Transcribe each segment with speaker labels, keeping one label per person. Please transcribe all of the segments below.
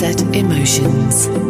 Speaker 1: Sunset Emotions.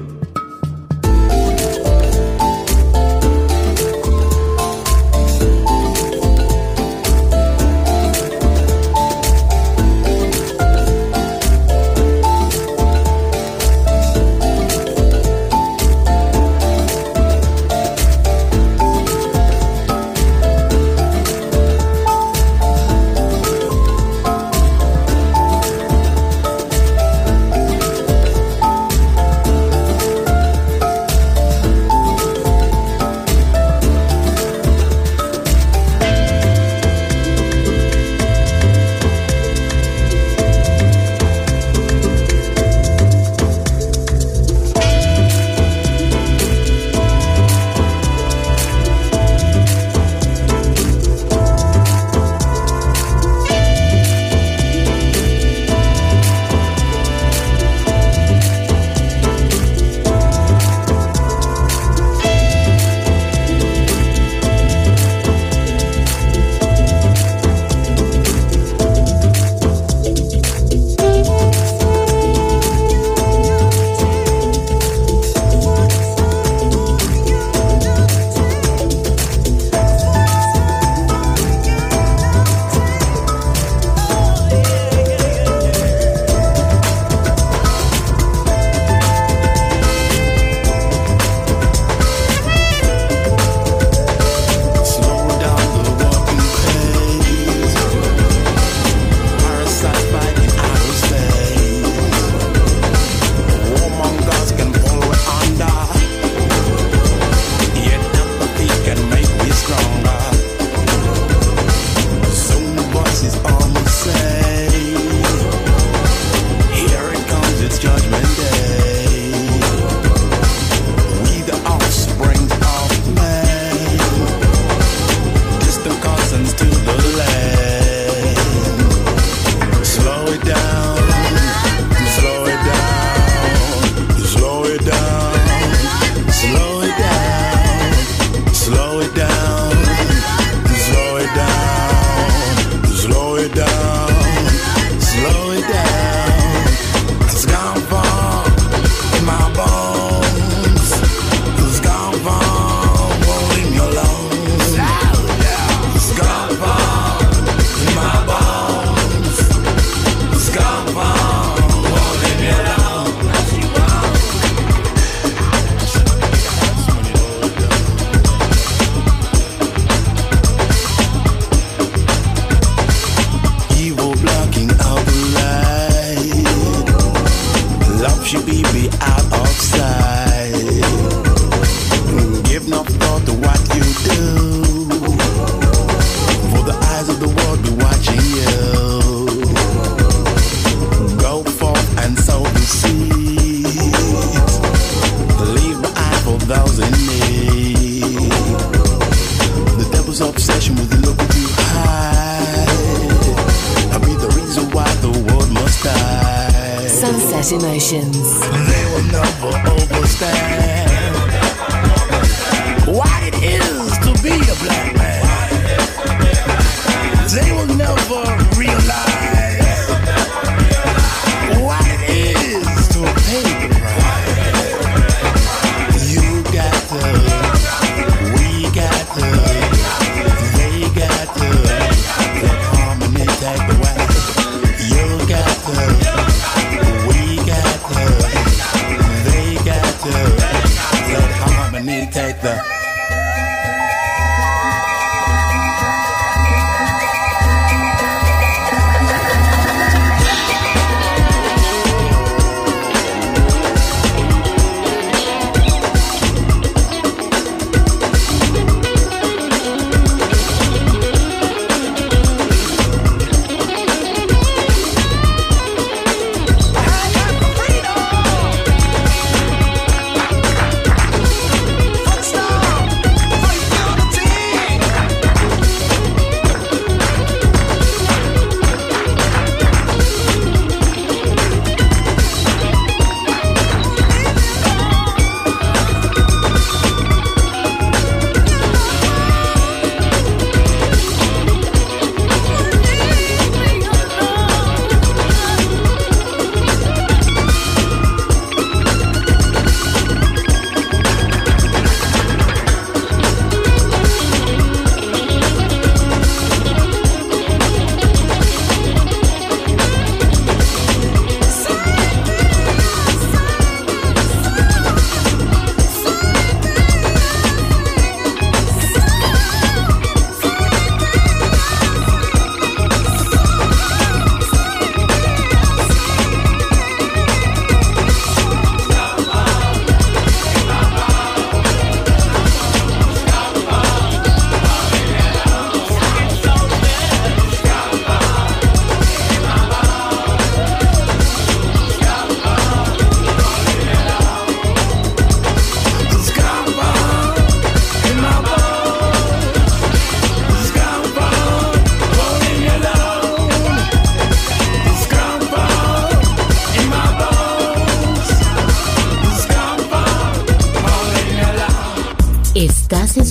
Speaker 2: down.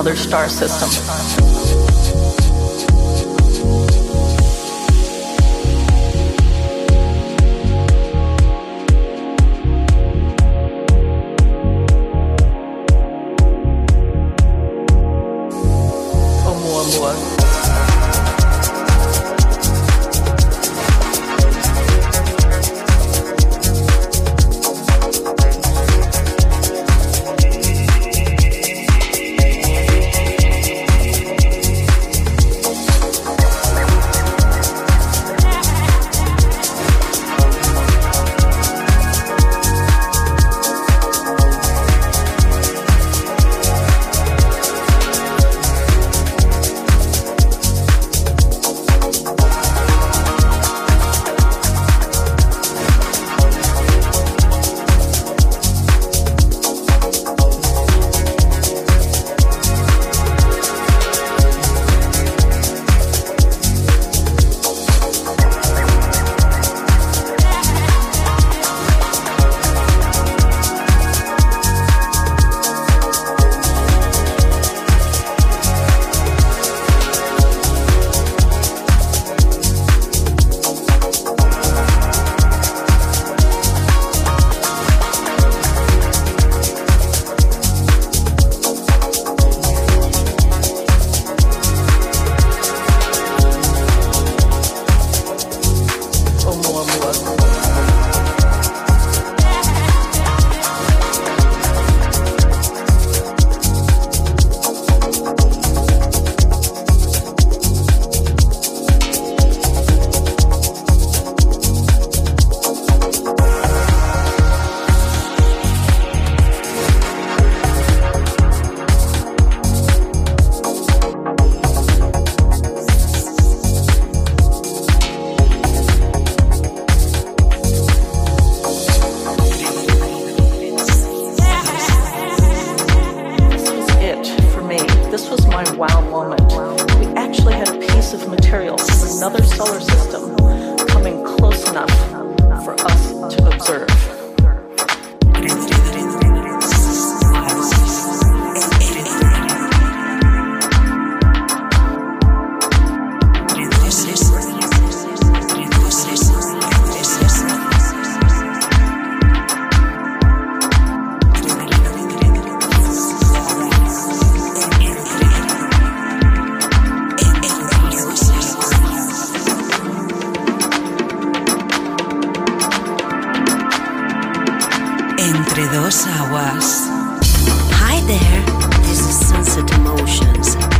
Speaker 3: Another star system? us. Hi there,
Speaker 1: this is Sunset
Speaker 4: Emotions.